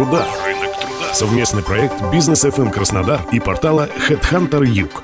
труда. Рынок труда. Совместный проект Бизнес FM Краснодар и портала Headhunter Юг.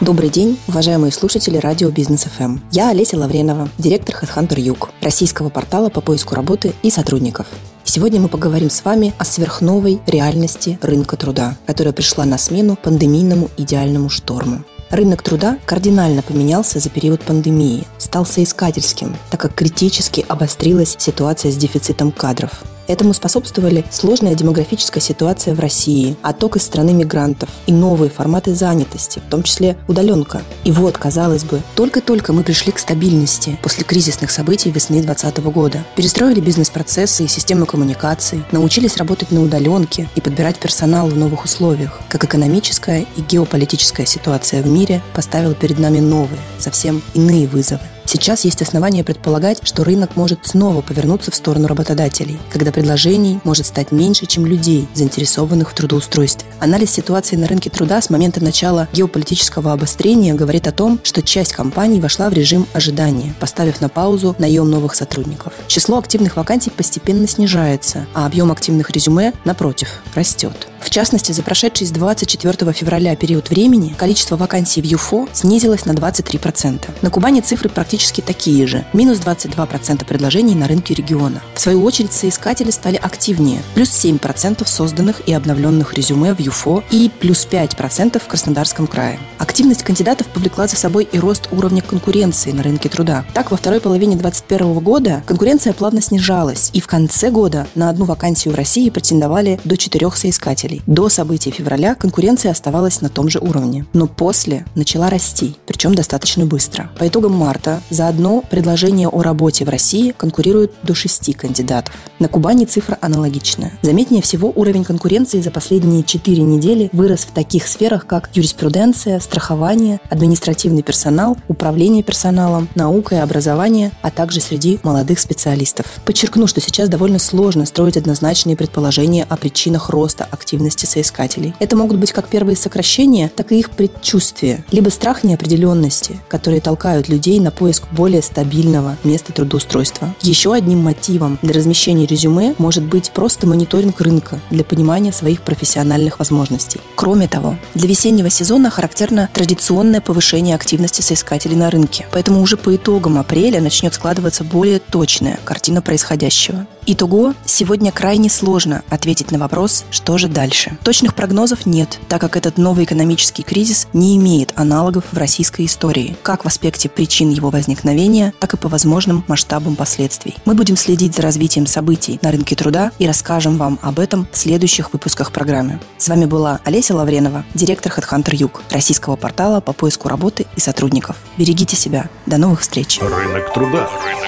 Добрый день, уважаемые слушатели радио Бизнес ФМ. Я Олеся Лавренова, директор Headhunter Юг, российского портала по поиску работы и сотрудников. Сегодня мы поговорим с вами о сверхновой реальности рынка труда, которая пришла на смену пандемийному идеальному шторму. Рынок труда кардинально поменялся за период пандемии, стал соискательским, так как критически обострилась ситуация с дефицитом кадров. Этому способствовали сложная демографическая ситуация в России, отток из страны мигрантов и новые форматы занятости, в том числе удаленка. И вот, казалось бы, только-только мы пришли к стабильности после кризисных событий весны 2020 года. Перестроили бизнес-процессы и систему коммуникаций, научились работать на удаленке и подбирать персонал в новых условиях. Как экономическая и геополитическая ситуация в мире поставила перед нами новые, совсем иные вызовы. Сейчас есть основания предполагать, что рынок может снова повернуться в сторону работодателей, когда предложений может стать меньше, чем людей, заинтересованных в трудоустройстве. Анализ ситуации на рынке труда с момента начала геополитического обострения говорит о том, что часть компаний вошла в режим ожидания, поставив на паузу наем новых сотрудников. Число активных вакансий постепенно снижается, а объем активных резюме, напротив, растет. В частности, за прошедший с 24 февраля период времени количество вакансий в ЮФО снизилось на 23%. На Кубани цифры практически такие же – минус 22% предложений на рынке региона. В свою очередь, соискатели стали активнее – плюс 7% созданных и обновленных резюме в ЮФО и плюс 5% в Краснодарском крае. Активность кандидатов повлекла за собой и рост уровня конкуренции на рынке труда. Так, во второй половине 2021 года конкуренция плавно снижалась, и в конце года на одну вакансию в России претендовали до четырех соискателей. До событий февраля конкуренция оставалась на том же уровне, но после начала расти, причем достаточно быстро. По итогам марта за одно предложение о работе в России конкурируют до шести кандидатов. На Кубани цифра аналогичная. Заметнее всего уровень конкуренции за последние четыре недели вырос в таких сферах, как юриспруденция, страхование, административный персонал, управление персоналом, наука и образование, а также среди молодых специалистов. Подчеркну, что сейчас довольно сложно строить однозначные предположения о причинах роста активности соискателей. Это могут быть как первые сокращения, так и их предчувствия, либо страх неопределенности, которые толкают людей на поиск более стабильного места трудоустройства. Еще одним мотивом для размещения резюме может быть просто мониторинг рынка для понимания своих профессиональных возможностей. Кроме того, для весеннего сезона характерно традиционное повышение активности соискателей на рынке, поэтому уже по итогам апреля начнет складываться более точная картина происходящего. Итого, сегодня крайне сложно ответить на вопрос, что же дальше. Точных прогнозов нет, так как этот новый экономический кризис не имеет аналогов в российской истории, как в аспекте причин его возникновения, так и по возможным масштабам последствий. Мы будем следить за развитием событий на рынке труда и расскажем вам об этом в следующих выпусках программы. С вами была Олеся Лавренова, директор HeadHunter Юг, российского портала по поиску работы и сотрудников. Берегите себя. До новых встреч. Рынок труда. Рынок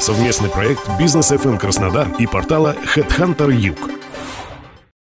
Совместный проект Бизнес FM Краснодар и портала Headhunter Юг.